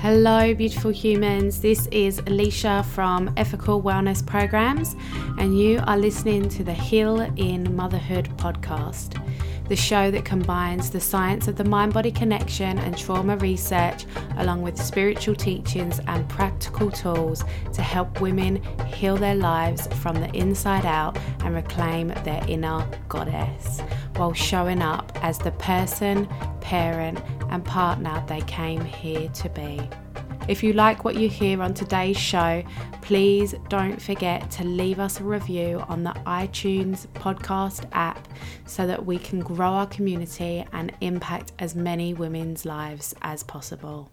Hello, beautiful humans. This is Leashia from Ethical Wellness Programs, and you are listening to the Heal in Motherhood podcast, the show that combines the science of the mind body connection and trauma research, along with spiritual teachings and practical tools to help women heal their lives from the inside out and reclaim their inner goddess while showing up as the person, parent, and partner they came here to be. If you like what you hear on today's show, please don't forget to leave us a review on the iTunes podcast app so that we can grow our community and impact as many women's lives as possible.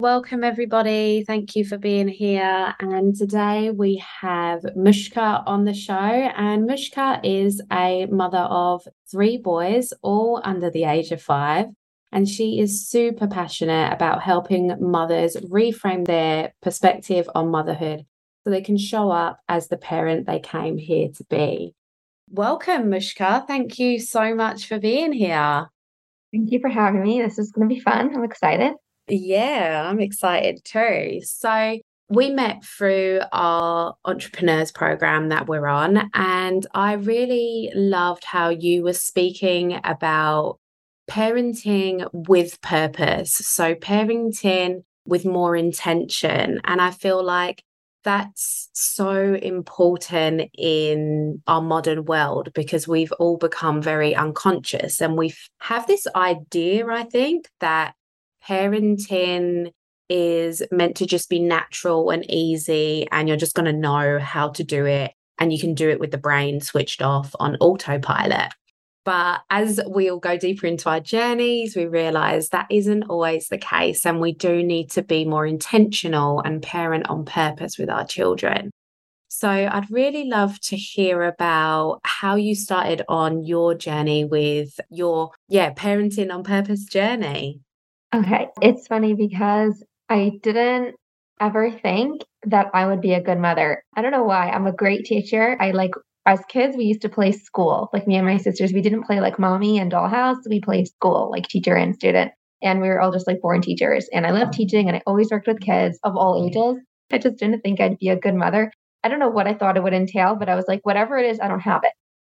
Welcome, everybody. Thank you for being here. And today we have Mushka on the show. And Mushka is a mother of three boys, all under the age of five. And she is super passionate about helping mothers reframe their perspective on motherhood so they can show up as the parent they came here to be. Welcome, Mushka. Thank you so much for being here. Thank you for having me. This is going to be fun. I'm excited. Yeah, I'm excited too. So, we met through our entrepreneurs program that we're on, and I really loved how you were speaking about parenting with purpose. So, parenting with more intention. And I feel like that's so important in our modern world because we've all become very unconscious and we have this idea, I think, that parenting is meant to just be natural and easy and you're just going to know how to do it and you can do it with the brain switched off on autopilot. But as we all go deeper into our journeys, we realize that isn't always the case. And we do need to be more intentional and parent on purpose with our children. So I'd really love to hear about how you started on your journey with your, yeah, parenting on purpose journey. Okay. It's funny because I didn't ever think that I would be a good mother. I don't know why. I'm a great teacher. I like as kids, we used to play school. Like me and my sisters, we didn't play like mommy and dollhouse. We played school, like teacher and student. And we were all just like born teachers. And I love teaching and I always worked with kids of all ages. I just didn't think I'd be a good mother. I don't know what I thought it would entail, but I was like, whatever it is, I don't have it.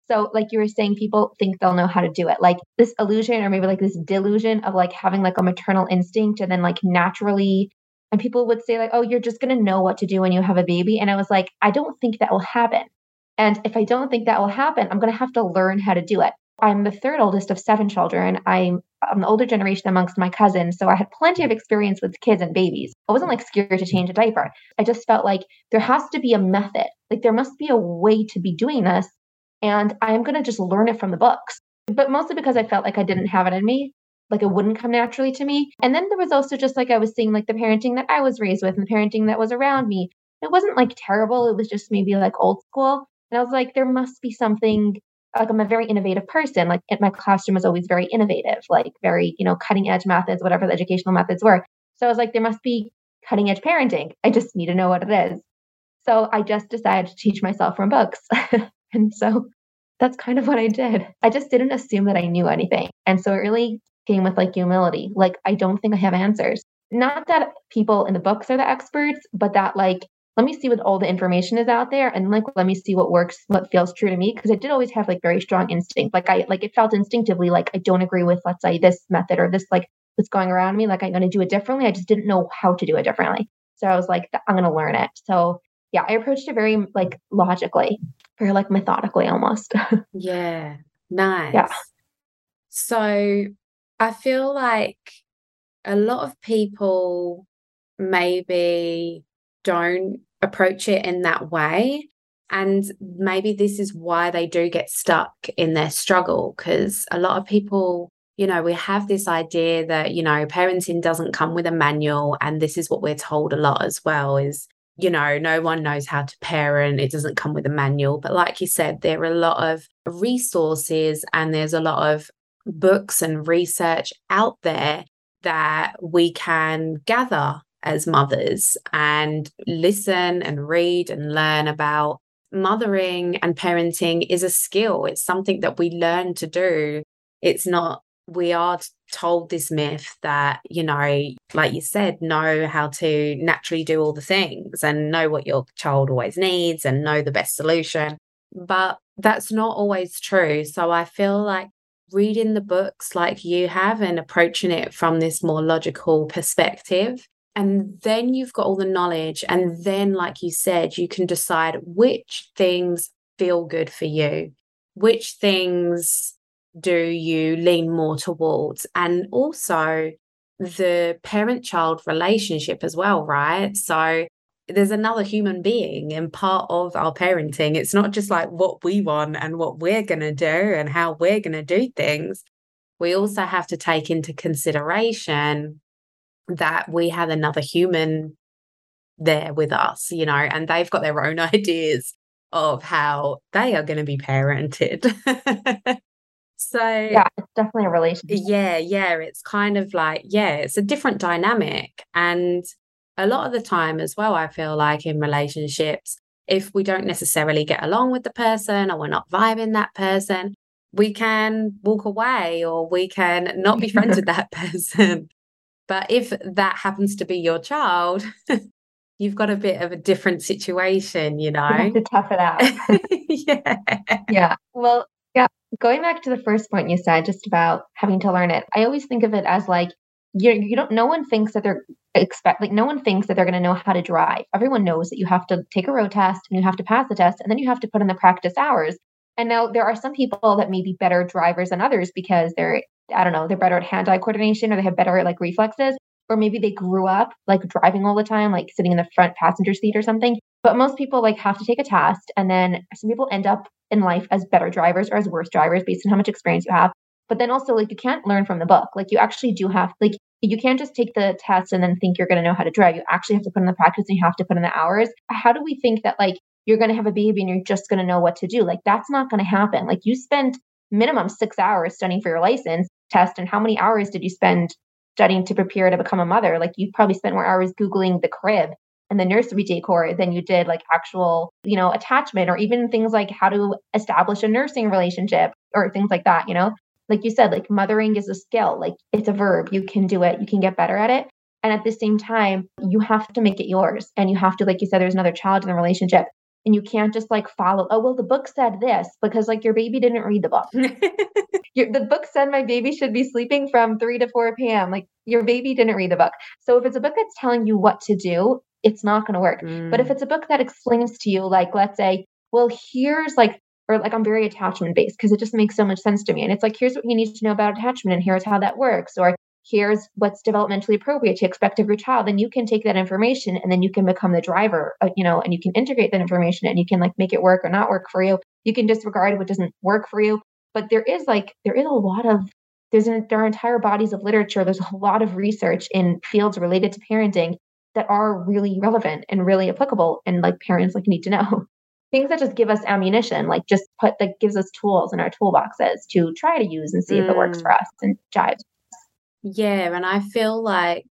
So, like you were saying, people think they'll know how to do it. Like this illusion, or maybe like this delusion of like having like a maternal instinct and then like naturally. And people would say, like, oh, you're just going to know what to do when you have a baby. And I was like, I don't think that will happen. And if I don't think that will happen, I'm going to have to learn how to do it. I'm the third oldest of seven children. I'm, I'm the older generation amongst my cousins. So I had plenty of experience with kids and babies. I wasn't like scared to change a diaper. I just felt like there has to be a method. Like there must be a way to be doing this. And I'm going to just learn it from the books. But mostly because I felt like I didn't have it in me. Like it wouldn't come naturally to me. And then there was also just like I was seeing like the parenting that I was raised with and the parenting that was around me. It wasn't like terrible. It was just maybe like old school. And I was like, there must be something like I'm a very innovative person. Like my classroom was always very innovative, like very, you know, cutting edge methods, whatever the educational methods were. So I was like, there must be cutting edge parenting. I just need to know what it is. So I just decided to teach myself from books. and so that's kind of what I did. I just didn't assume that I knew anything. And so it really came with like humility. Like, I don't think I have answers. Not that people in the books are the experts, but that like let me see what all the information is out there and like let me see what works what feels true to me because i did always have like very strong instinct. Like i like it felt instinctively like i don't agree with let's say this method or this like what's going around me like i'm going to do it differently i just didn't know how to do it differently. So i was like i'm going to learn it. So yeah i approached it very like logically very like methodically almost. Yeah. Nice. Yeah so i feel like a lot of people maybe don't approach it in that way. And maybe this is why they do get stuck in their struggle because a lot of people, you know, we have this idea that, you know, parenting doesn't come with a manual. And this is what we're told a lot as well is, you know, no one knows how to parent. It doesn't come with a manual. But like you said, there are a lot of resources and there's a lot of books and research out there that we can gather as mothers and listen and read and learn about mothering and parenting is a skill. It's something that we learn to do. It's not we are told this myth that, you know, like you said, know how to naturally do all the things and know what your child always needs and know the best solution. But that's not always true. So I feel like reading the books like you have and approaching it from this more logical perspective. And then you've got all the knowledge. And then, like you said, you can decide which things feel good for you, which things do you lean more towards? And also the parent child relationship as well, right? So there's another human being and part of our parenting. It's not just like what we want and what we're going to do and how we're going to do things. We also have to take into consideration that we have another human there with us, you know, and they've got their own ideas of how they are going to be parented. So yeah, it's definitely a relationship. Yeah, yeah. It's kind of like, yeah, it's a different dynamic. And a lot of the time as well, I feel like in relationships, if we don't necessarily get along with the person or we're not vibing that person, we can walk away or we can not be friends with that person. But if that happens to be your child, you've got a bit of a different situation, you know. You have to tough it out. yeah. Yeah. Well, yeah. Going back to the first point you said, just about having to learn it, I always think of it as like you you don't no one thinks that they're expect like no one thinks that they're going to know how to drive. Everyone knows that you have to take a road test and you have to pass the test and then you have to put in the practice hours. And now there are some people that may be better drivers than others because they're I don't know, they're better at hand-eye coordination or they have better like reflexes or maybe they grew up like driving all the time like sitting in the front passenger seat or something. But most people like have to take a test and then some people end up in life as better drivers or as worse drivers based on how much experience you have. But then also, like, you can't learn from the book. Like, you actually do have, like, you can't just take the test and then think you're going to know how to drive. You actually have to put in the practice and you have to put in the hours. How do we think that, like, you're going to have a baby and you're just going to know what to do? Like, that's not going to happen. Like, you spend minimum six hours studying for your license test. And how many hours did you spend studying to prepare to become a mother? Like, you probably spent more hours Googling the crib and the nursery decor than you did like actual, you know, attachment or even things like how to establish a nursing relationship or things like that, you know? Like you said, like mothering is a skill, like it's a verb. You can do it, you can get better at it. And at the same time, you have to make it yours. And you have to, like you said, there's another child in the relationship. And you can't just like follow, oh, well, the book said this because like your baby didn't read the book. your, the book said my baby should be sleeping from 3 to 4 p.m. Like your baby didn't read the book. So if it's a book that's telling you what to do, it's not going to work. Mm. But if mm. it's a book that explains to you, like, let's say, well, here's like, or like I'm very attachment based because it just makes so much sense to me. And it's like, here's what you need to know about attachment, and here's how that works, or here's what's developmentally appropriate to expect of your child. Then you can take that information and then you can become the driver, uh, you know, and you can integrate that information and you can like make it work or not work for you. You can disregard what doesn't work for you. But there is like, there is a lot of there's an, there are entire bodies of literature. There's a lot of research in fields related to parenting that are really relevant and really applicable and like parents like need to know things that just give us ammunition like just put that gives us tools in our toolboxes to try to use and see mm. if it works for mm. us and jives yeah and i feel like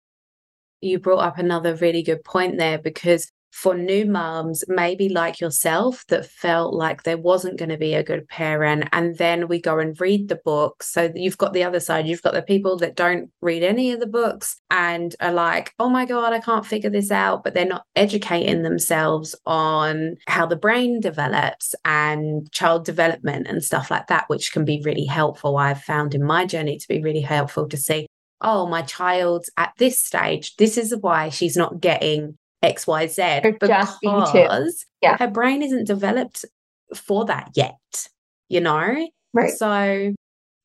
you brought up another really good point there because for new moms, maybe like yourself, that felt like there wasn't going to be a good parent. And then we go and read the books. So you've got the other side, you've got the people that don't read any of the books and are like, oh my God, I can't figure this out. But they're not educating themselves on how the brain develops and child development and stuff like that, which can be really helpful. I've found in my journey to be really helpful to see oh, my child's at this stage. This is why she's not getting XYZ or because yeah. her brain isn't developed for that yet, you know? Right. So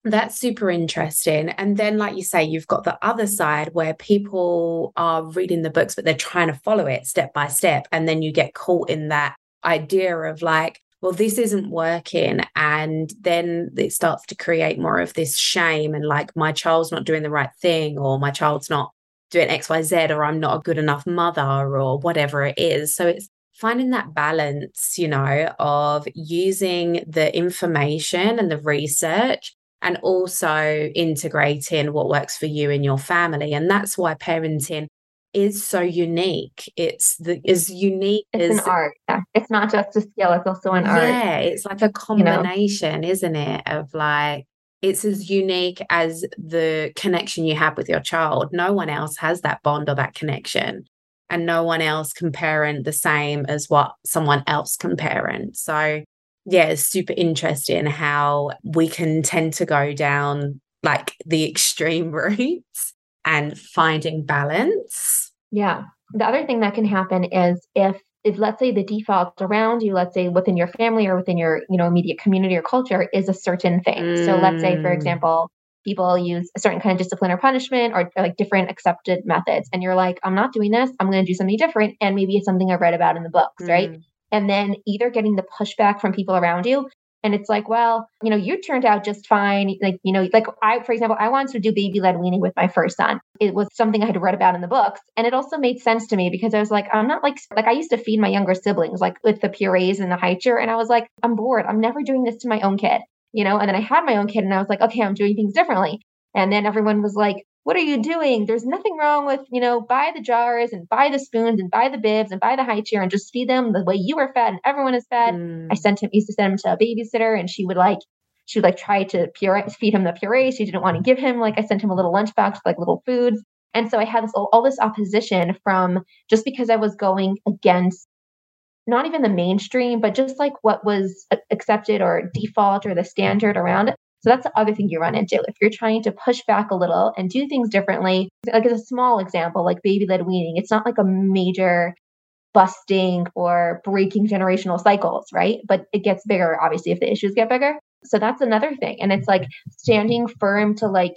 that's super interesting. And then, like you say, you've got the other side where people are reading the books, but they're trying to follow it step by step. And then you get caught in that idea of like, well, this isn't working. And then it starts to create more of this shame and like, my child's not doing the right thing, or my child's not doing XYZ or I'm not a good enough mother or whatever it is. So it's finding that balance, you know, of using the information and the research and also integrating what works for you and your family. And that's why parenting is so unique. It's the is unique it's as an art. Yeah. It's not just a skill, it's also an art. Yeah, it's like a combination, you know? isn't it? Of like it's as unique as the connection you have with your child. No one else has that bond or that connection. And no one else can parent the same as what someone else can parent. So, yeah, it's super interesting how we can tend to go down like the extreme routes and finding balance. Yeah. The other thing that can happen is if if let's say the default around you let's say within your family or within your you know immediate community or culture is a certain thing mm. so let's say for mm. example people use a certain kind of discipline or punishment or, or like different accepted methods and you're like i'm not doing this i'm going to do something different and maybe it's something i've read about in the books mm. right and then either getting the pushback from people around you and it's like, well, you know, you turned out just fine. Like, you know, like I, for example, I wanted to do baby led weaning with my first son. It was something I had read about in the books. And it also made sense to me because I was like, I'm not like, like I used to feed my younger siblings, like with the purees and the Highchair. And I was like, I'm bored. I'm never doing this to my own kid, you know? And then I had my own kid and I was like, okay, I'm doing things differently. And then everyone was like, what are you doing? There's nothing wrong with, you know, buy the jars and buy the spoons and buy the bibs and buy the high chair and just feed them the way you were fed and everyone is fed. Mm. I sent him, used to send him to a babysitter and she would like, she would like try to puree, feed him the puree. She didn't want to give him, like I sent him a little lunchbox with like little foods. And so I had this all this opposition from just because I was going against not even the mainstream, but just like what was accepted or default or the standard around it. So that's the other thing you run into. If you're trying to push back a little and do things differently, like as a small example, like baby led weaning, it's not like a major busting or breaking generational cycles, right? But it gets bigger, obviously, if the issues get bigger. So that's another thing. And it's like standing firm to like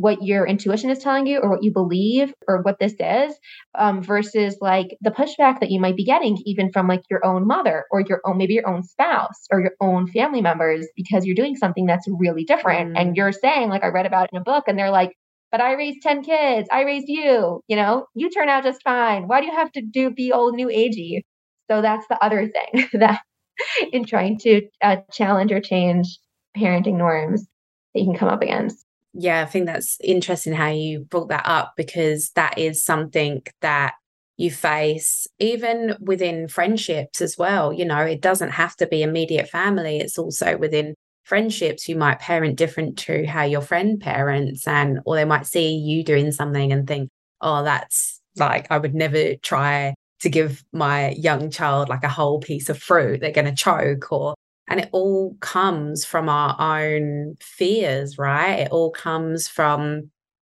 what your intuition is telling you or what you believe or what this is um, versus like the pushback that you might be getting even from like your own mother or your own maybe your own spouse or your own family members because you're doing something that's really different. Mm. and you're saying like i read about it in a book and they're like but i raised 10 kids. I raised you you know? You turn out just fine. Why do you have to do be old new agey? So that's the other thing that in trying to uh, challenge or change parenting norms that you can come up against yeah, I think that's interesting how you brought that up because that is something that you face even within friendships as well. You know, it doesn't have to be immediate family, it's also within friendships you might parent different to how your friend parents and or they might see you doing something and think oh that's like i would never try to give my young child like a whole piece of fruit they're going to choke or and it all comes from our own fears, right? It all comes from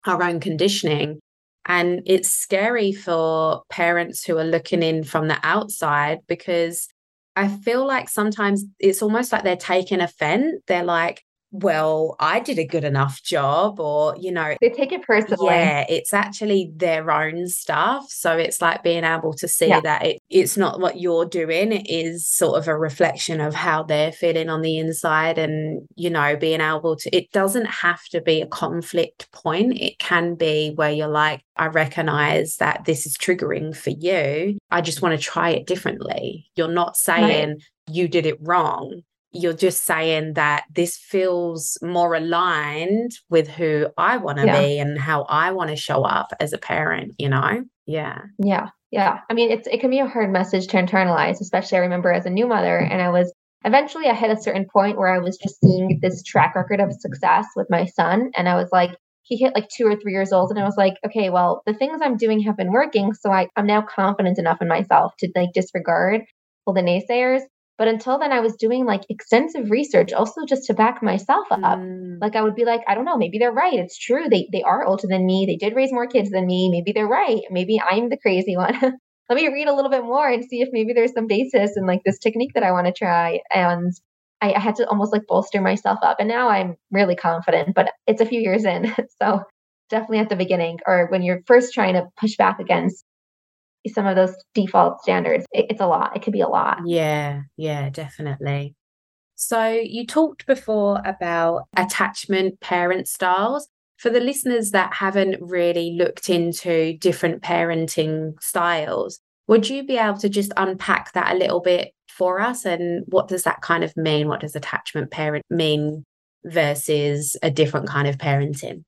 our own conditioning. And it's scary for parents who are looking in from the outside because I feel like sometimes it's almost like they're taking offense. They're like, well, I did a good enough job, or, you know, they take it personally. Yeah, it's actually their own stuff. So it's like being able to see yeah. that it, it's not what you're doing, it is sort of a reflection of how they're feeling on the inside. And, you know, being able to, it doesn't have to be a conflict point. It can be where you're like, I recognize that this is triggering for you. I just want to try it differently. You're not saying, right. you did it wrong you're just saying that this feels more aligned with who I want to yeah. be and how I want to show up as a parent, you know? Yeah. Yeah. Yeah. I mean, it's it can be a hard message to internalize, especially I remember as a new mother and I was eventually I hit a certain point where I was just seeing this track record of success with my son and I was like he hit like two or three years old and I was like, okay, well, the things I'm doing have been working. So I, I'm now confident enough in myself to like disregard all the naysayers but until then, I was doing like extensive research also just to back myself up. Mm. Like I would be like, I don't know, maybe they're right. It's true. They they are older than me. They did raise more kids than me. Maybe they're right. Maybe I'm the crazy one. Let me read a little bit more and see if maybe there's some basis in like this technique that I want to try. And I, I had to almost like bolster myself up. And now I'm really confident, but it's a few years in. so definitely at the beginning or when you're first trying to push back against some of those default standards. It, it's a lot. It could be a lot. Yeah, yeah, definitely. So you talked before about attachment parent styles. For the listeners that haven't really looked into different parenting styles, would you be able to just unpack that a little bit for us? And what does that kind of mean? What does attachment parent mean versus a different kind of parenting?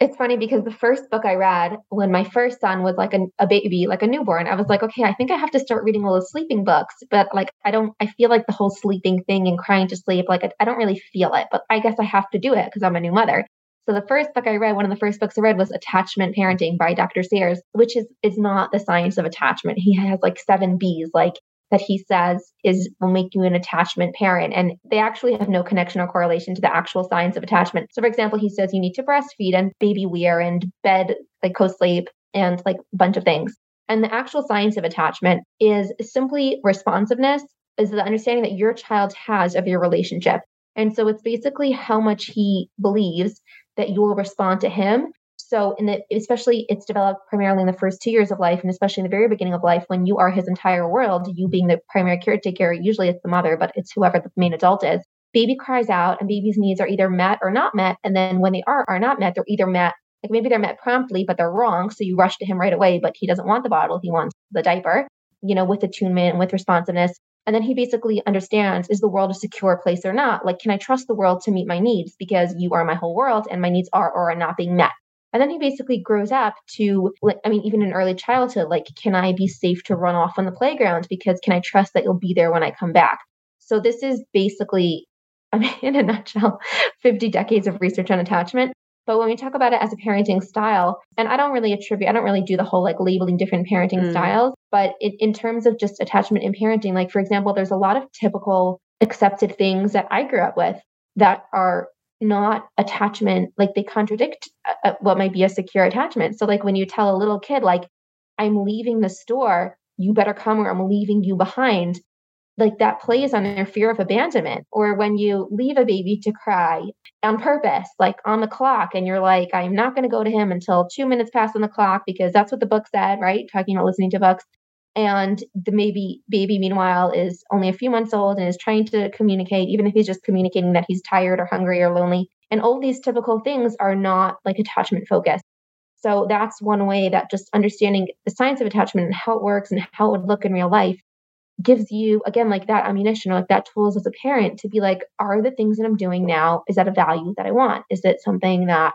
It's funny because the first book I read when my first son was like a, a, baby, like a newborn, I was like, okay, I think I have to start reading all the sleeping books. But like, I don't, I feel like the whole sleeping thing and crying to sleep, like, I, I don't really feel it. But I guess I have to do it because I'm a new mother. So the first book I read, one of the first books I read was Attachment Parenting by Dr. Sears, which is is not the science of attachment. He has like seven B's, like that he says is will make you an attachment parent. And they actually have no connection or correlation to the actual science of attachment. So for example, he says you need to breastfeed and baby wear and bed like co-sleep and like a bunch of things. And the actual science of attachment is simply responsiveness, is the understanding that your child has of your relationship. And so it's basically how much he believes that you will respond to him so in the especially it's developed primarily in the first two years of life and especially in the very beginning of life when you are his entire world you being the primary caretaker usually it's the mother but it's whoever the main adult is baby cries out and baby's needs are either met or not met and then when they are are not met they're either met like maybe they're met promptly but they're wrong so you rush to him right away but he doesn't want the bottle he wants the diaper you know with attunement and with responsiveness and then he basically understands is the world a secure place or not? Like, can I trust the world to meet my needs because you are my whole world and my needs are or are not being met? And then he basically grows up to, I mean, even in early childhood, like, can I be safe to run off on the playground? Because can I trust that you'll be there when I come back? So this is basically, I mean, in a nutshell, 50 decades of research on attachment. But when we talk about it as a parenting style, and I don't really attribute, I don't really do the whole like labeling different parenting mm. styles, but it, in terms of just attachment in parenting, like for example, there's a lot of typical accepted things that I grew up with that are not attachment like they contradict uh, uh, what might be a secure attachment. So like when you tell a little kid like i'm leaving the store you better come or i'm leaving you behind like that plays on their fear of abandonment. Or when you leave a baby to cry on purpose like on the clock and you're like i'm not going to go to him until two minutes past on the clock because that's what the book said right? Talking about listening to books and the maybe baby meanwhile is only a few months old and is trying to communicate even if he's just communicating that he's tired or hungry or lonely. And all these typical things are not like attachment focused. So that's one way that just understanding the science of attachment and how it works and how it would look in real life gives you again like that ammunition or like that tools as a parent to be like are the things that i'm doing now is that a value that i want? Is it something that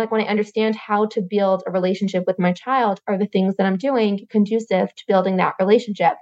like when I understand how to build a relationship with my child, are the things that I'm doing conducive to building that relationship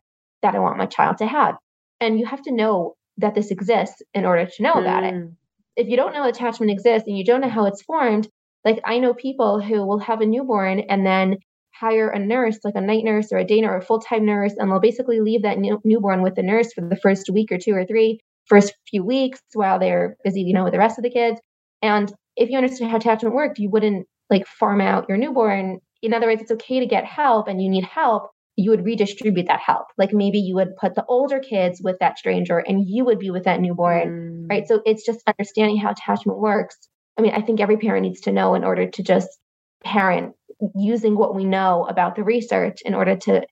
that I want my child to have? And you have to know that this exists in order to know mm. about it. Mm. If you don't know attachment exists and you don't know how it's formed, like I know people who will have a newborn and then hire a nurse, like a night nurse or a day nurse or a full time nurse, and they'll basically leave that new- newborn with the nurse for the first week or two or three, first few weeks while they're busy, you know, with the rest of the kids. And if you understand how attachment worked, you wouldn't like farm out your newborn. In other words, it's okay to get help and you need help. You would redistribute that help. Like maybe you would put the older kids with that stranger and you would be with that newborn, mm. right? So it's just understanding how attachment works. I mean, I think every parent needs to know in order to just parent using what we know about the research in order to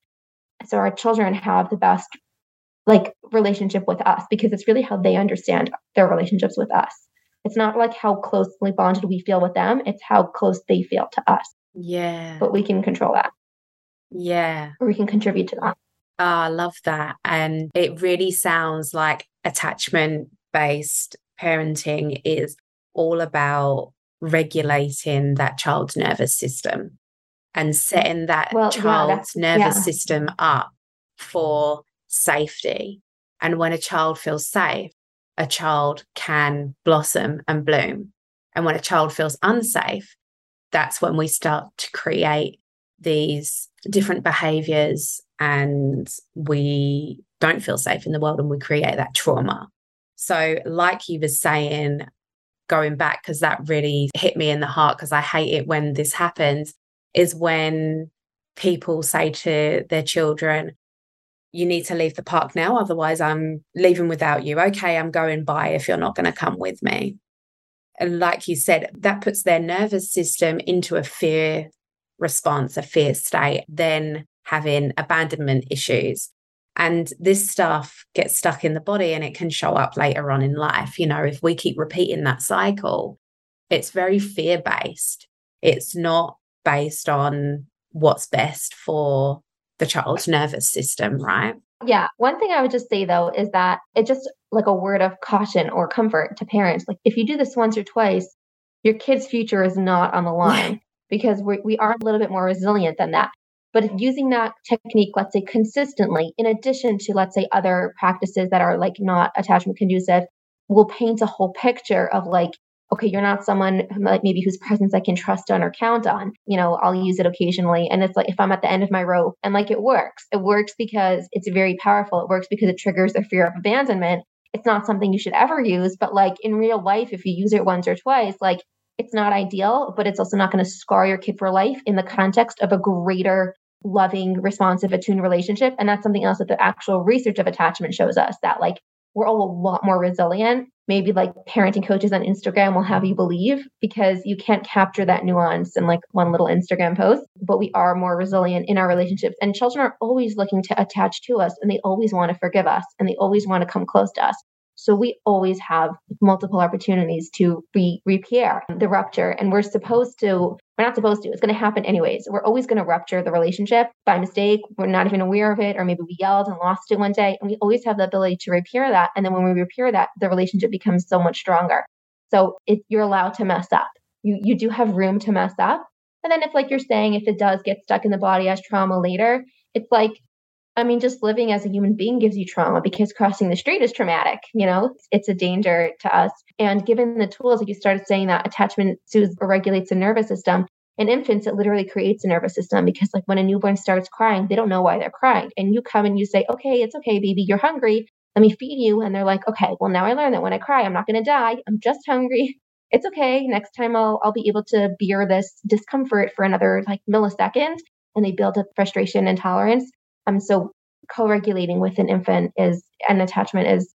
so our children have the best like relationship with us because it's really how they understand their relationships with us. It's not like how closely bonded we feel with them, it's how close they feel to us. Yeah. But we can control that. Yeah. Or we can contribute to that. Oh, I love that. And it really sounds like attachment based parenting is all about regulating that child's nervous system and setting that well, child's yeah, nervous yeah. system up for safety. And when a child feels safe, a child can blossom and bloom. And when a child feels unsafe, that's when we start to create these different behaviors and we don't feel safe in the world and we create that trauma. So, like you were saying, going back, because that really hit me in the heart, because I hate it when this happens, is when people say to their children, you need to leave the park now. Otherwise, I'm leaving without you. Okay, I'm going by if you're not going to come with me. And like you said, that puts their nervous system into a fear response, a fear state, then having abandonment issues. And this stuff gets stuck in the body and it can show up later on in life. You know, if we keep repeating that cycle, it's very fear based. It's not based on what's best for the child's nervous system, right? Yeah. One thing I would just say though is that it's just like a word of caution or comfort to parents. Like if you do this once or twice, your kid's future is not on the line because we we are a little bit more resilient than that. But using that technique, let's say consistently, in addition to, let's say, other practices that are like not attachment conducive, will paint a whole picture of like, okay, you're not someone like maybe whose presence I can trust on or count on. You know, I'll use it occasionally. And it's like if I'm at the end of my rope and like it works, it works because it's very powerful. It works because it triggers the fear of abandonment. It's not something you should ever use, but like in real life, if you use it once or twice, like it's not ideal, but it's also not going to scar your kid for life in the context of a greater loving, responsive, attuned relationship. And that's something else that the actual research of attachment shows us that like we're all a lot more resilient. Maybe like parenting coaches on Instagram will have you believe because you can't capture that nuance in like one little Instagram post, but we are more resilient in our relationships. And children are always looking to attach to us and they always want to forgive us and they always want to come close to us. So we always have multiple opportunities to re- repair the rupture. And we're supposed to, we're not supposed to, it's going to happen anyways. We're always going to rupture the relationship by mistake. We're not even aware of it, or maybe we yelled and lost it one day. And we always have the ability to repair that. And then when we repair that, the relationship becomes so much stronger. So it, you're allowed to mess up. You, you do have room to mess up. And then it's like you're saying, if it does get stuck in the body as trauma later, it's like I mean, just living as a human being gives you trauma because crossing the street is traumatic. You know, it's a danger to us. And given the tools, like you started saying that attachment soothes or regulates the nervous system. In infants, it literally creates a nervous system because, like, when a newborn starts crying, they don't know why they're crying. And you come and you say, Okay, it's okay, baby, you're hungry. Let me feed you. And they're like, Okay, well, now I learned that when I cry, I'm not going to die. I'm just hungry. It's okay. Next time I'll, I'll be able to bear this discomfort for another like millisecond. And they build up frustration and tolerance. Um, so co-regulating with an infant is an attachment is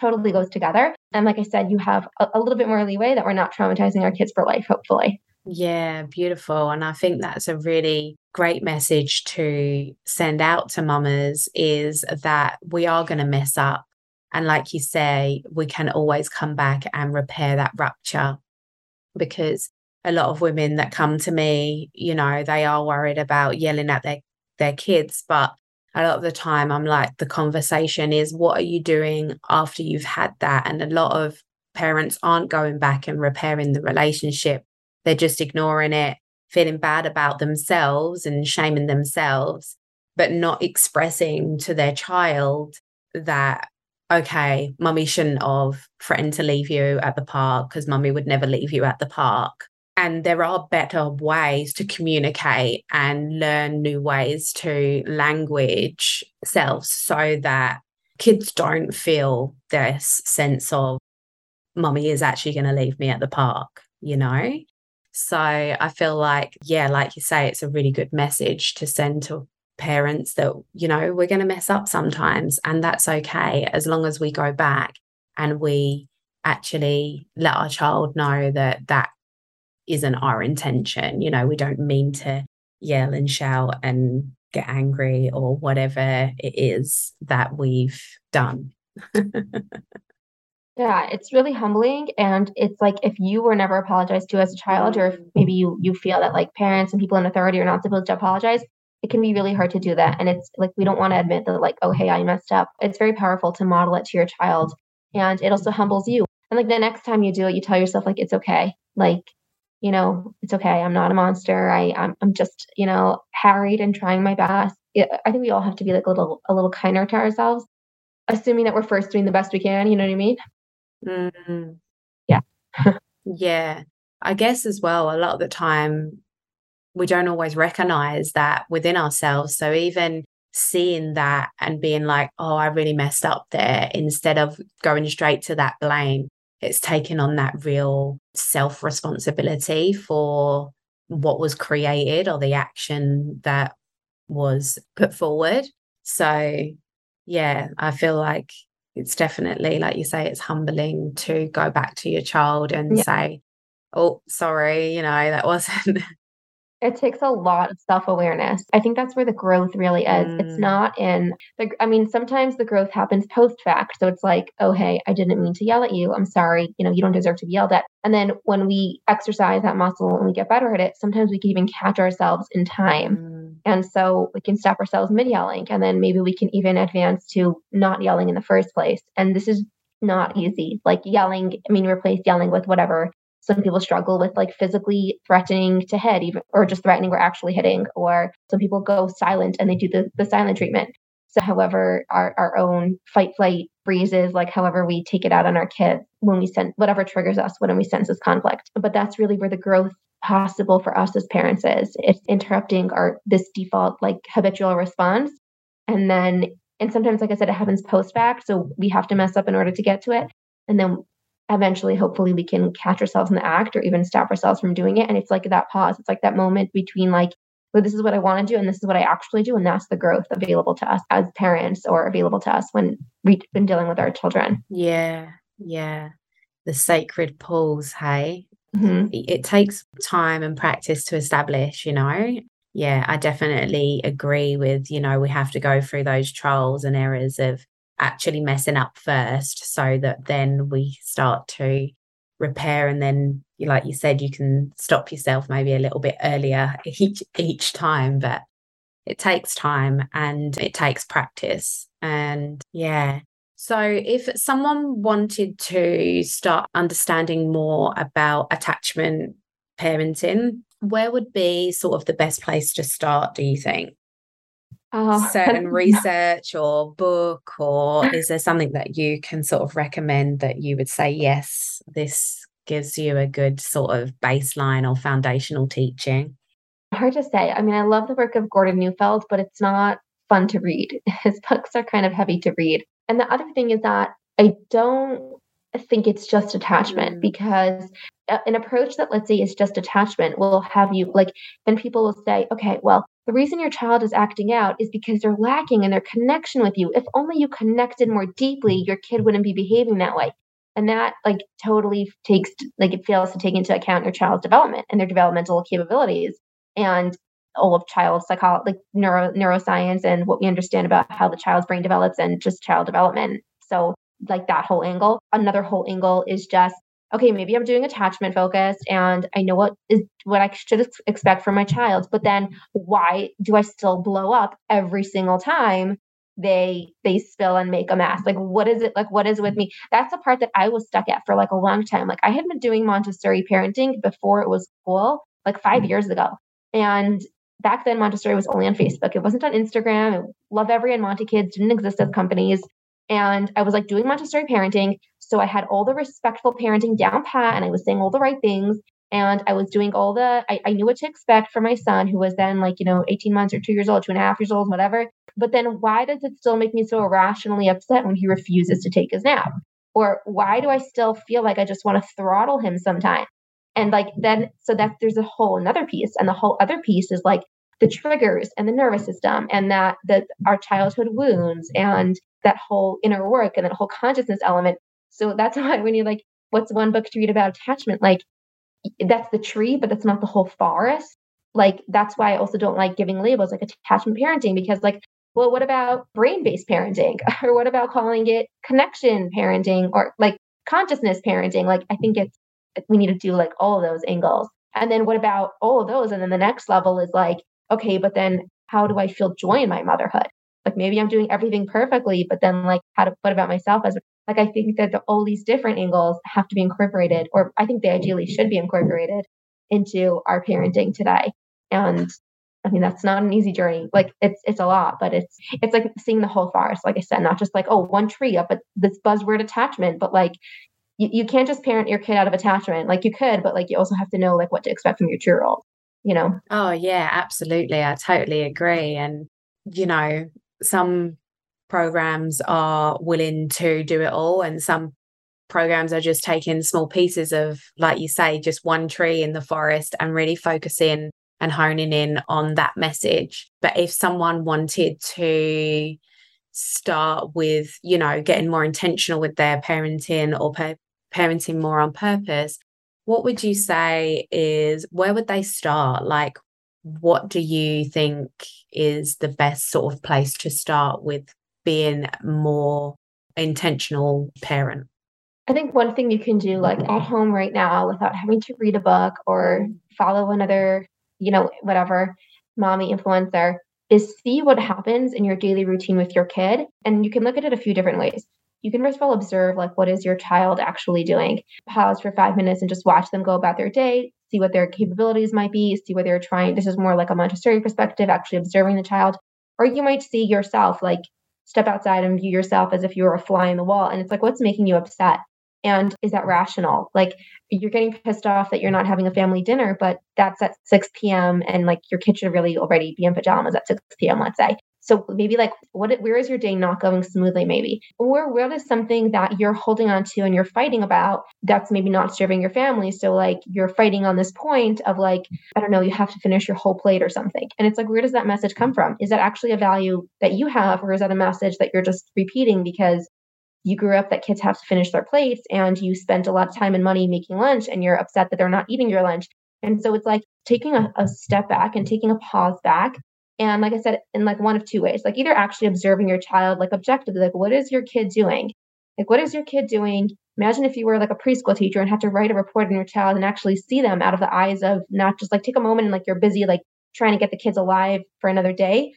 totally goes together. And like I said, you have a, a little bit more leeway that we're not traumatizing our kids for life, hopefully. Yeah, beautiful. And I think that's a really great message to send out to mamas is that we are going to mess up. And like you say, we can always come back and repair that rupture because a lot of women that come to me, you know, they are worried about yelling at their their kids. But a lot of the time, I'm like, the conversation is, what are you doing after you've had that? And a lot of parents aren't going back and repairing the relationship. They're just ignoring it, feeling bad about themselves and shaming themselves, but not expressing to their child that, okay, mummy shouldn't have threatened to leave you at the park because mummy would never leave you at the park and there are better ways to communicate and learn new ways to language selves so that kids don't feel this sense of mummy is actually going to leave me at the park you know? So i feel like yeah like you say it's a really good message to send to parents that you know we're going to mess up sometimes and that's okay as long as we go back and we actually let our child know that that isn't our intention. You know, we don't mean to yell and shout and get angry or whatever it is that we've done. yeah, it's really humbling and it's like if you were never apologized to as a child or if maybe you you feel that like parents and people in authority are not supposed to apologize, it can be really hard to do that and it's like we don't want to admit that like oh hey, I messed up. It's very powerful to model it to your child and it also humbles you. And like the next time you do it, you tell yourself like it's okay. Like you know, it's okay. I'm not a monster. I, I'm, I'm just, you know, harried and trying my best. It, I think we all have to be like a little, a little kinder to ourselves, assuming that we're first doing the best we can. You know what I mean? Mm-hmm. Yeah. yeah. I guess as well, a lot of the time, we don't always recognize that within ourselves. So even seeing that and being like, oh, I really messed up there, instead of going straight to that blame, it's taken on that real self responsibility for what was created or the action that was put forward. So, yeah, I feel like it's definitely, like you say, it's humbling to go back to your child and yeah. say, oh, sorry, you know, that wasn't it takes a lot of self awareness. I think that's where the growth really is. Mm. It's not in the, I mean, sometimes the growth happens post fact. So it's like, oh, hey, I didn't mean to yell at you. I'm sorry. You know, you don't deserve to be yelled at. And then when we exercise that muscle and we get better at it, sometimes we can even catch ourselves in time. Mm. And so we can stop ourselves mid yelling. And then maybe we can even advance to not yelling in the first place. And this is not easy. Like yelling, I mean, replace yelling with whatever Some people struggle with like physically threatening to hit, even or just threatening or actually hitting, or some people go silent and they do the, the silent treatment. So, however, our, our own fight, flight, freezes, like however we take it out on our kids when we send whatever triggers us when we sense this conflict. But that's really where the growth possible for us as parents is. It's interrupting our this default like habitual response. And then and sometimes, like I said, it happens post back. So we have to mess up in order to get to it. And then eventually, hopefully, we can catch ourselves in the act or even stop ourselves from doing it. And it's like that pause. It's like that moment between like, well, this is what I want to do and this is what I actually do. And that's the growth available to us as parents or available to us when we've been dealing with our children. Yeah. Yeah. The sacred pause, hey? Mm-hmm. It takes time and practice to establish, you know, yeah, I definitely agree with, you know, we have to go through those trials and errors of actually messing up first so that then we start to repair and then like you said you can stop yourself maybe a little bit earlier each each time but it takes time and it takes practice and yeah so if someone wanted to start understanding more about attachment parenting where would be sort of the best place to start, do you think? Oh. Certain research or book, or is there something that you can sort of recommend that you would say, yes, this gives you a good sort of baseline or foundational teaching? Hard to say. I mean, I love the work of Gordon Neufeld, but it's not fun to read. His books are kind of heavy to read. And the other thing is that I don't think it's just attachment mm. because an approach that let's say is just attachment will have you like then people will say okay well the reason your child is acting out is because they're lacking in their connection with you. If only you connected more deeply your kid wouldn't be behaving that way. And that like totally takes like it fails to take into account your child's development and their developmental capabilities and all of child psychology like neuro neuroscience and what we understand about how the child's brain develops and just child development. So like that whole angle. Another whole angle is just okay, maybe I'm doing attachment focused and I know what is what I should expect from my child, but then why do I still blow up every single time they they spill and make a mess? Like what is it like what is with me? That's the part that I was stuck at for like a long time. Like I had been doing Montessori parenting before it was cool, like 5 mm-hmm. years ago. And back then Montessori was only on Facebook. It wasn't on Instagram. Lovevery and Monti Kids didn't exist as companies. And I was like doing Montessori parenting. So I had all the respectful parenting down pat and I was saying all the right things. And I was doing all the, I, I knew what to expect for my son, who was then like, you know, 18 months or two years old, two and a half years old, whatever. But then why does it still make me so irrationally upset when he refuses to take his nap? Or why do I still feel like I just want to throttle him sometimes? And like then, so that there's a whole another piece. And the whole other piece is like the triggers and the nervous system and that that our childhood wounds and that whole inner work and that whole consciousness element. So that's why when you're like, what's one book to read about attachment? Like that's the tree, but that's not the whole forest. Like that's why I also don't like giving labels like attachment parenting because like, well, what about brain-based parenting? or what about calling it connection parenting or like consciousness parenting? Like I think it's we need to do like all of those angles. And then what about all of those? And then the next level is like, okay, but then how do I feel joy in my motherhood? Like maybe I'm doing everything perfectly, but then like how to what about myself as like I think that the, all these different angles have to be incorporated, or I think they ideally should be incorporated into our parenting today. And I mean that's not an easy journey. Like it's it's a lot, but it's it's like seeing the whole forest. Like I said, not just like oh one tree up at this buzzword attachment, but like you, you can't just parent your kid out of attachment. Like you could, but like you also have to know like what to expect from your two year. You know. Oh yeah, absolutely. I totally agree. And you know, some programs are willing to do it all and some programs are just taking small pieces of like you say just one tree in the forest and really focusing and honing in on that message. But if someone wanted to start with you know getting more intentional with their parenting or pa- parenting more on purpose what would you say is where would they start? Like what do you think is the best sort of place to start with being more intentional parent? I think one thing you can do like at home right now without having to read a book or follow another, you know, whatever mommy influencer is see what happens in your daily routine with your kid. And you can look at it a few different ways. you can first of all observe like what is your child actually doing. Pause for five minutes and just watch them go about their day, see what their capabilities might be, see what they're trying. This is more like a Montessori perspective, actually observing the child. Or you might see yourself like step outside and view yourself as if you were a fly in the wall. And it's like, what's making you upset? And is that rational? Like you're getting pissed off that you're not having a family dinner, but that's at 6 p.m. and like your kid should really already be in pajamas at 6 p.m., let's say. So maybe like what where is your day not going smoothly maybe? Or what is something that you're holding on to and you're fighting about that's maybe not serving your family. So like you're fighting on this point of like, I don't know, you have to finish your whole plate or something. And it's like, where does that message come from? Is that actually a value that you have, or is that a message that you're just repeating because you grew up that kids have to finish their plates and you spent a lot of time and money making lunch and you're upset that they're not eating your lunch. And so it's like taking a, a step back and taking a pause back and like I said, in like one of two ways, like either actually observing your child, like objectively, like what is your kid doing? Like what is your kid doing? Imagine if you were like a preschool teacher and had to write a report on your child and actually see them out of the eyes of not just like take a moment and like you're busy like trying to get the kids alive for another day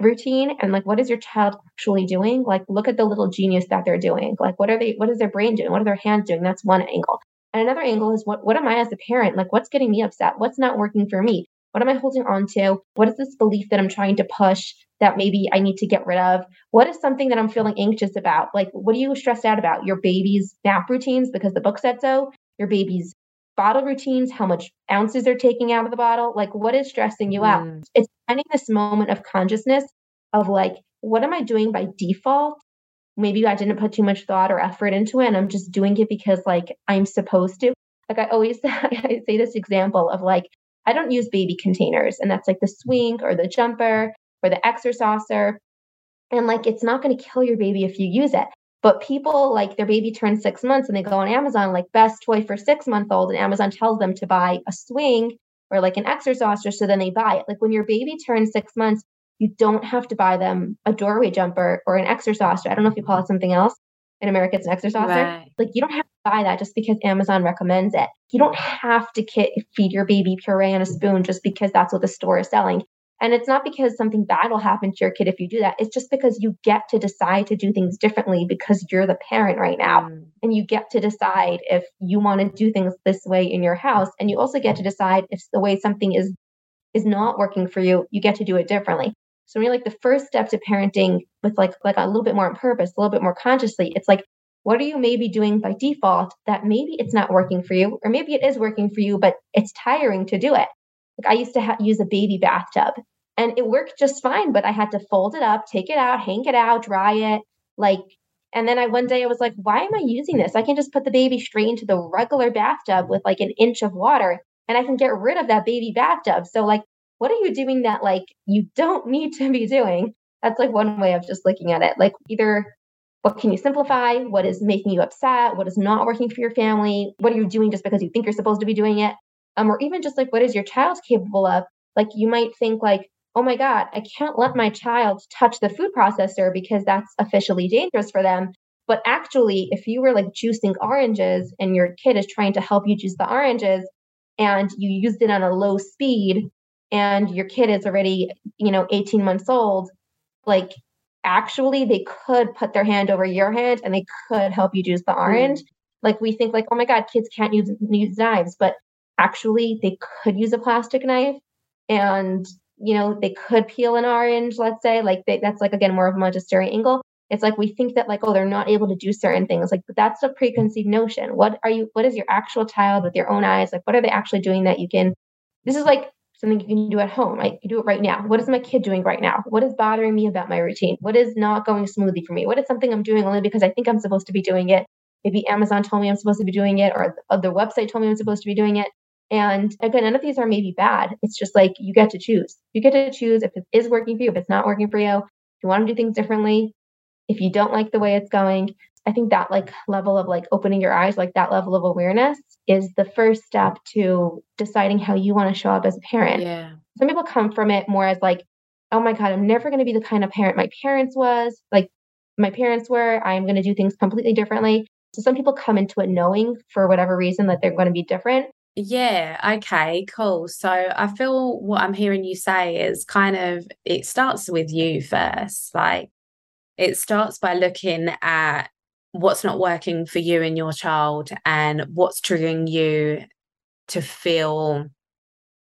routine and like what is your child actually doing? Like look at the little genius that they're doing. Like what are they what is their brain doing? What are their hands doing? That's one angle. And another angle is what what am i as a parent? Like what's getting me upset? What's not working for me what am I holding on to? What is this belief that I'm trying to push that maybe I need to get rid of? What is something that I'm feeling anxious about? Like, what are you stressed out about? Your baby's nap routines because the book said so, your baby's bottle routines, how much ounces they're taking out of the bottle. Like, what is stressing you mm. out? It's finding this moment of consciousness of like, what am I doing by default? Maybe I didn't put too much thought or effort into it and I'm just doing it because like I'm supposed to. Like I always I say this example of like I don't use baby containers, and that's like the swing or the jumper or the exerciser. And like, it's not going to kill your baby if you use it. But people like their baby turns six months and they go on Amazon, like best toy for six month old, and Amazon tells them to buy a swing or like an exerciser. So then they buy it. Like when your baby turns six months, you don't have to buy them a doorway jumper or an exerciser. I don't know if you call it something else in America, it's an exerciser. Right. Like you don't have buy that just because Amazon recommends it. You don't have to feed your baby puree on a spoon just because that's what the store is selling. And it's not because something bad will happen to your kid if you do that. It's just because you get to decide to do things differently because you're the parent right now. Mm. And you get to decide if you want to do things this way in your house. And you also get to decide if the way something is is not working for you, you get to do it differently. So when you're like the first step to parenting with like like a little bit more on purpose, a little bit more consciously, it's like what are you maybe doing by default that maybe it's not working for you or maybe it is working for you but it's tiring to do it. Like I used to ha- use a baby bathtub and it worked just fine, but I had to fold it up, take it out, hang it out, dry it, like and then I one day I was like, why am I using this? I can just put the baby straight into the regular bathtub with like an inch of water and I can get rid of that baby bathtub. So like what are you doing that like you don't need to be doing? That's like one way of just looking at it. Like either what can you simplify? What is making you upset? What is not working for your family? What are you doing just because you think you're supposed to be doing it? Um, or even just like what is your child capable of? Like you might think like, oh my God, I can't let my child touch the food processor because that's officially dangerous for them. But actually, if you were like juicing oranges and your kid is trying to help you juice the oranges and you used it on a low speed and your kid is already, you know, 18 months old, like actually they could put their hand over your hand and they could help you juice the orange. Mm. Like we think like, oh my God, kids can't use use knives, but actually they could use a plastic knife and you know they could peel an orange let's say like they, that's like again more of a montessori angle it's like we think that like oh they're not able to do certain things like but that's a preconceived notion what are you what is your actual child with your own eyes like what are they actually doing that you can this is like something you can do at home. I can do it right now. What is my kid doing right now? What is bothering me about my routine? What is not going smoothly for me? What is something I'm doing only because I think I'm supposed to be doing it? Maybe Amazon told me I'm supposed to be doing it, or the website told me I'm supposed to be doing it. And again, none of these are maybe bad. It's just like you get to choose. You get to choose if it is working for you, if it's not working for you, if you want to do things differently, if you don't like the way it's going, I think that like level of like opening your eyes, like that level of awareness is the first step to deciding how you want to show up as a parent. Yeah. Some people come from it more as like, oh my God, I'm never going to be the kind of parent my parents was, like my parents were. I'm going to do things completely differently. So some people come into it knowing for whatever reason that they're going to be different. Yeah, okay, cool. So I feel what I'm hearing you say is kind of it starts with you first. Like it starts by looking at what's not working for you and your child and what's triggering you to feel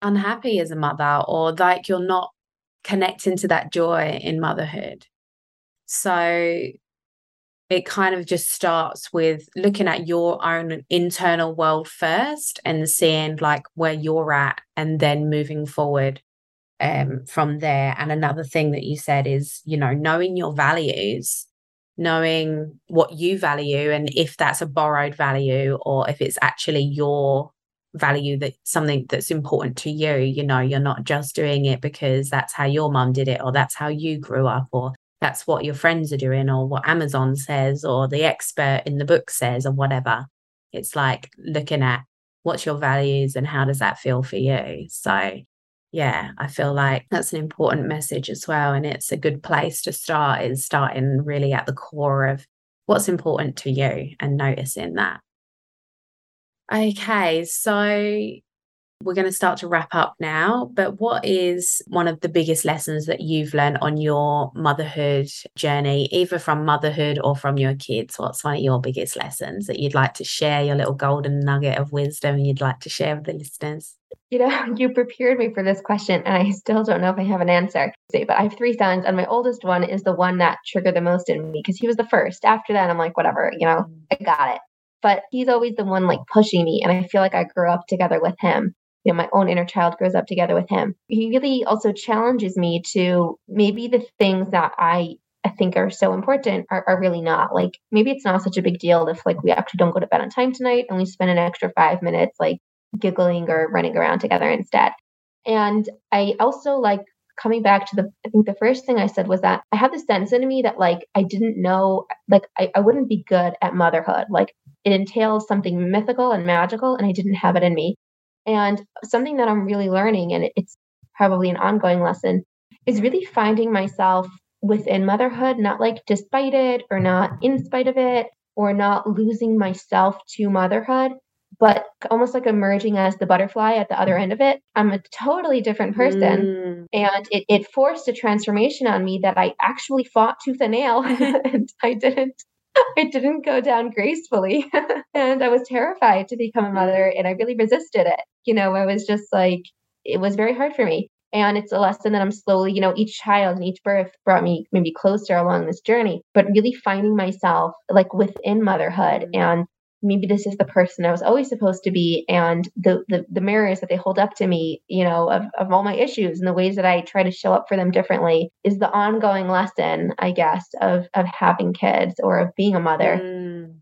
unhappy as a mother or like you're not connecting to that joy in motherhood. So it kind of just starts with looking at your own internal world first and seeing like where you're at and then moving forward um, from there. And another thing that you said is, you know, knowing your values knowing what you value and if that's a borrowed value or if it's actually your value that something that's important to you you know you're not just doing it because that's how your mum did it or that's how you grew up or that's what your friends are doing or what amazon says or the expert in the book says or whatever. It's like looking at what's your values and how does that feel for you. So yeah, I feel like that's an important message as well. And it's a good place to start is starting really at the core of what's important to you and noticing that. Okay, so we're going to start to wrap up now, but what is one of the biggest lessons that you've learned on your motherhood journey, either from motherhood or from your kids? What's one of your biggest lessons that you'd like to share, your little golden nugget of wisdom you'd like to share with the listeners? You know, you prepared me for this question, and I still don't know if I have an answer. But I have three sons, and my oldest one is the one that triggered the most in me because he was the first. After that, I'm like, whatever, you know, I got it. But he's always the one like pushing me, and I feel like I grew up together with him you know, my own inner child grows up together with him. He really also challenges me to maybe the things that I I think are so important are, are really not. Like maybe it's not such a big deal if like we actually don't go to bed on time tonight and we spend an extra five minutes like giggling or running around together instead. And I also like coming back to the I think the first thing I said was that I had this sense in me that like I didn't know like I, I wouldn't be good at motherhood. Like it entails something mythical and magical and I didn't have it in me. And something that I'm really learning, and it's probably an ongoing lesson, is really finding myself within motherhood, not like despite it or not in spite of it or not losing myself to motherhood, but almost like emerging as the butterfly at the other end of it. I'm a totally different person. Mm. And it, it forced a transformation on me that I actually fought tooth and nail and I didn't I didn't go down gracefully. and I was terrified to become a mother and I really resisted it. You know, I was just like, it was very hard for me. And it's a lesson that I'm slowly, you know, each child and each birth brought me maybe closer along this journey, but really finding myself like within motherhood mm. and maybe this is the person I was always supposed to be. And the, the, the mirrors that they hold up to me, you know, of, of all my issues and the ways that I try to show up for them differently is the ongoing lesson, I guess, of, of having kids or of being a mother. Mm.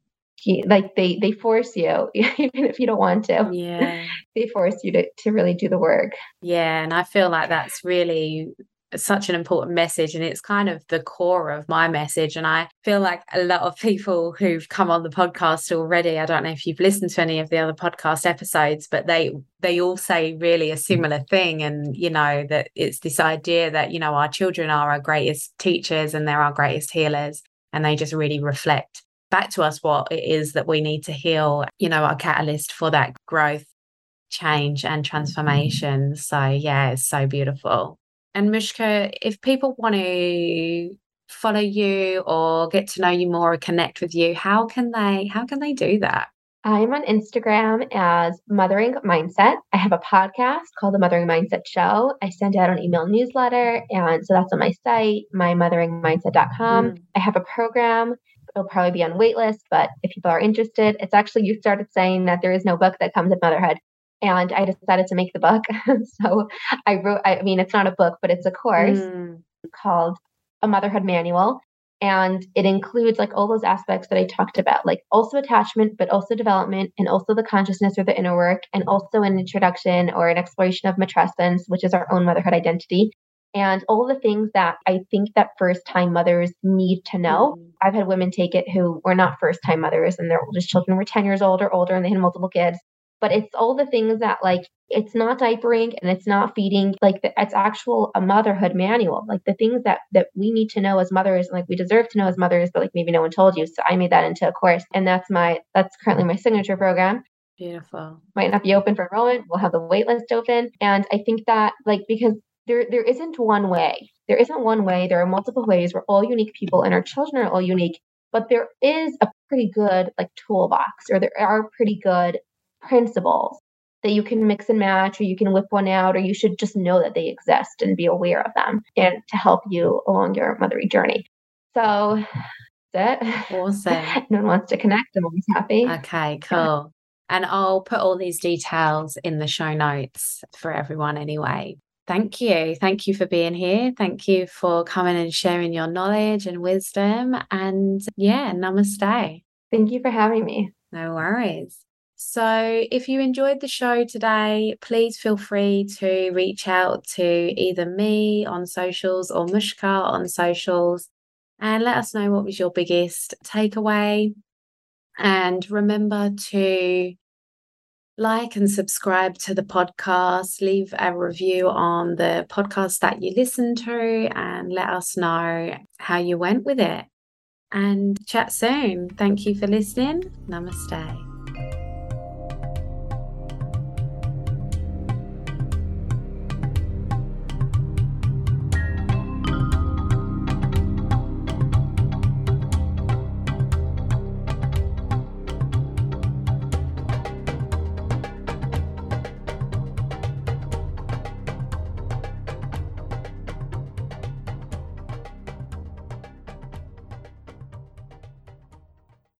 Like they they force you, even if you don't want to. Yeah, they force you to to really do the work. Yeah, and I feel like that's really such an important message and it's kind of the core of my message and i feel like a lot of people who've come on the podcast already i don't know if you've listened to any of the other podcast episodes but they they all say really a mm. similar thing and you know that it's this idea that you know our children are our greatest teachers and they're our greatest healers and they just really reflect back to us what it is that we need to heal you know our catalyst for that growth change and mm-hmm. transformation. So yeah it's so beautiful and Mushka, if people want to follow you or get to know you more or connect with you, how can they how can they do that? I'm on Instagram as Mothering Mindset. I have a podcast called The Mothering Mindset Show. I send out an email newsletter, and so that's on my site, mymotheringmindset.com. Mm. I have a program. It'll probably be on waitlist, but if people are interested, it's actually you started saying that there is no book that comes with motherhood and I decided to make the book. so I wrote, I mean, it's not a book, but it's a course mm. called A Motherhood Manual. And it includes like all those aspects that I talked about, like also attachment, but also development, and also the consciousness or the inner work, and also an introduction or an exploration of matrescence, which is our own motherhood identity, and all the things that I think that first time mothers need to know. Mm. I've had women take it who were not first time mothers and their oldest children were 10 years old or older and they had multiple kids but it's all the things that like it's not diapering and it's not feeding like the, it's actual a motherhood manual like the things that that we need to know as mothers and like we deserve to know as mothers but like maybe no one told you so i made that into a course and that's my that's currently my signature program. Beautiful. Might not be open for enrollment we'll have the waitlist open and i think that like because there there isn't one way there isn't one way there are multiple ways we're all unique people and our children are all unique but there is a pretty good like toolbox or there are pretty good principles that you can mix and match or you can whip one out or you should just know that they exist and be aware of them and to help you along your mothering journey. So that's it. Awesome. no one wants to connect. I'm always happy. Okay, cool. And I'll put all these details in the show notes for everyone anyway. Thank you. Thank you for being here. Thank you for coming and sharing your knowledge and wisdom. And yeah, namaste. Thank you for having me. No worries. So, if you enjoyed the show today, please feel free to reach out to either me on socials or Mushka on socials and let us know what was your biggest takeaway. And remember to like and subscribe to the podcast, leave a review on the podcast that you listen to, and let us know how you went with it. And chat soon. Thank you for listening. Namaste.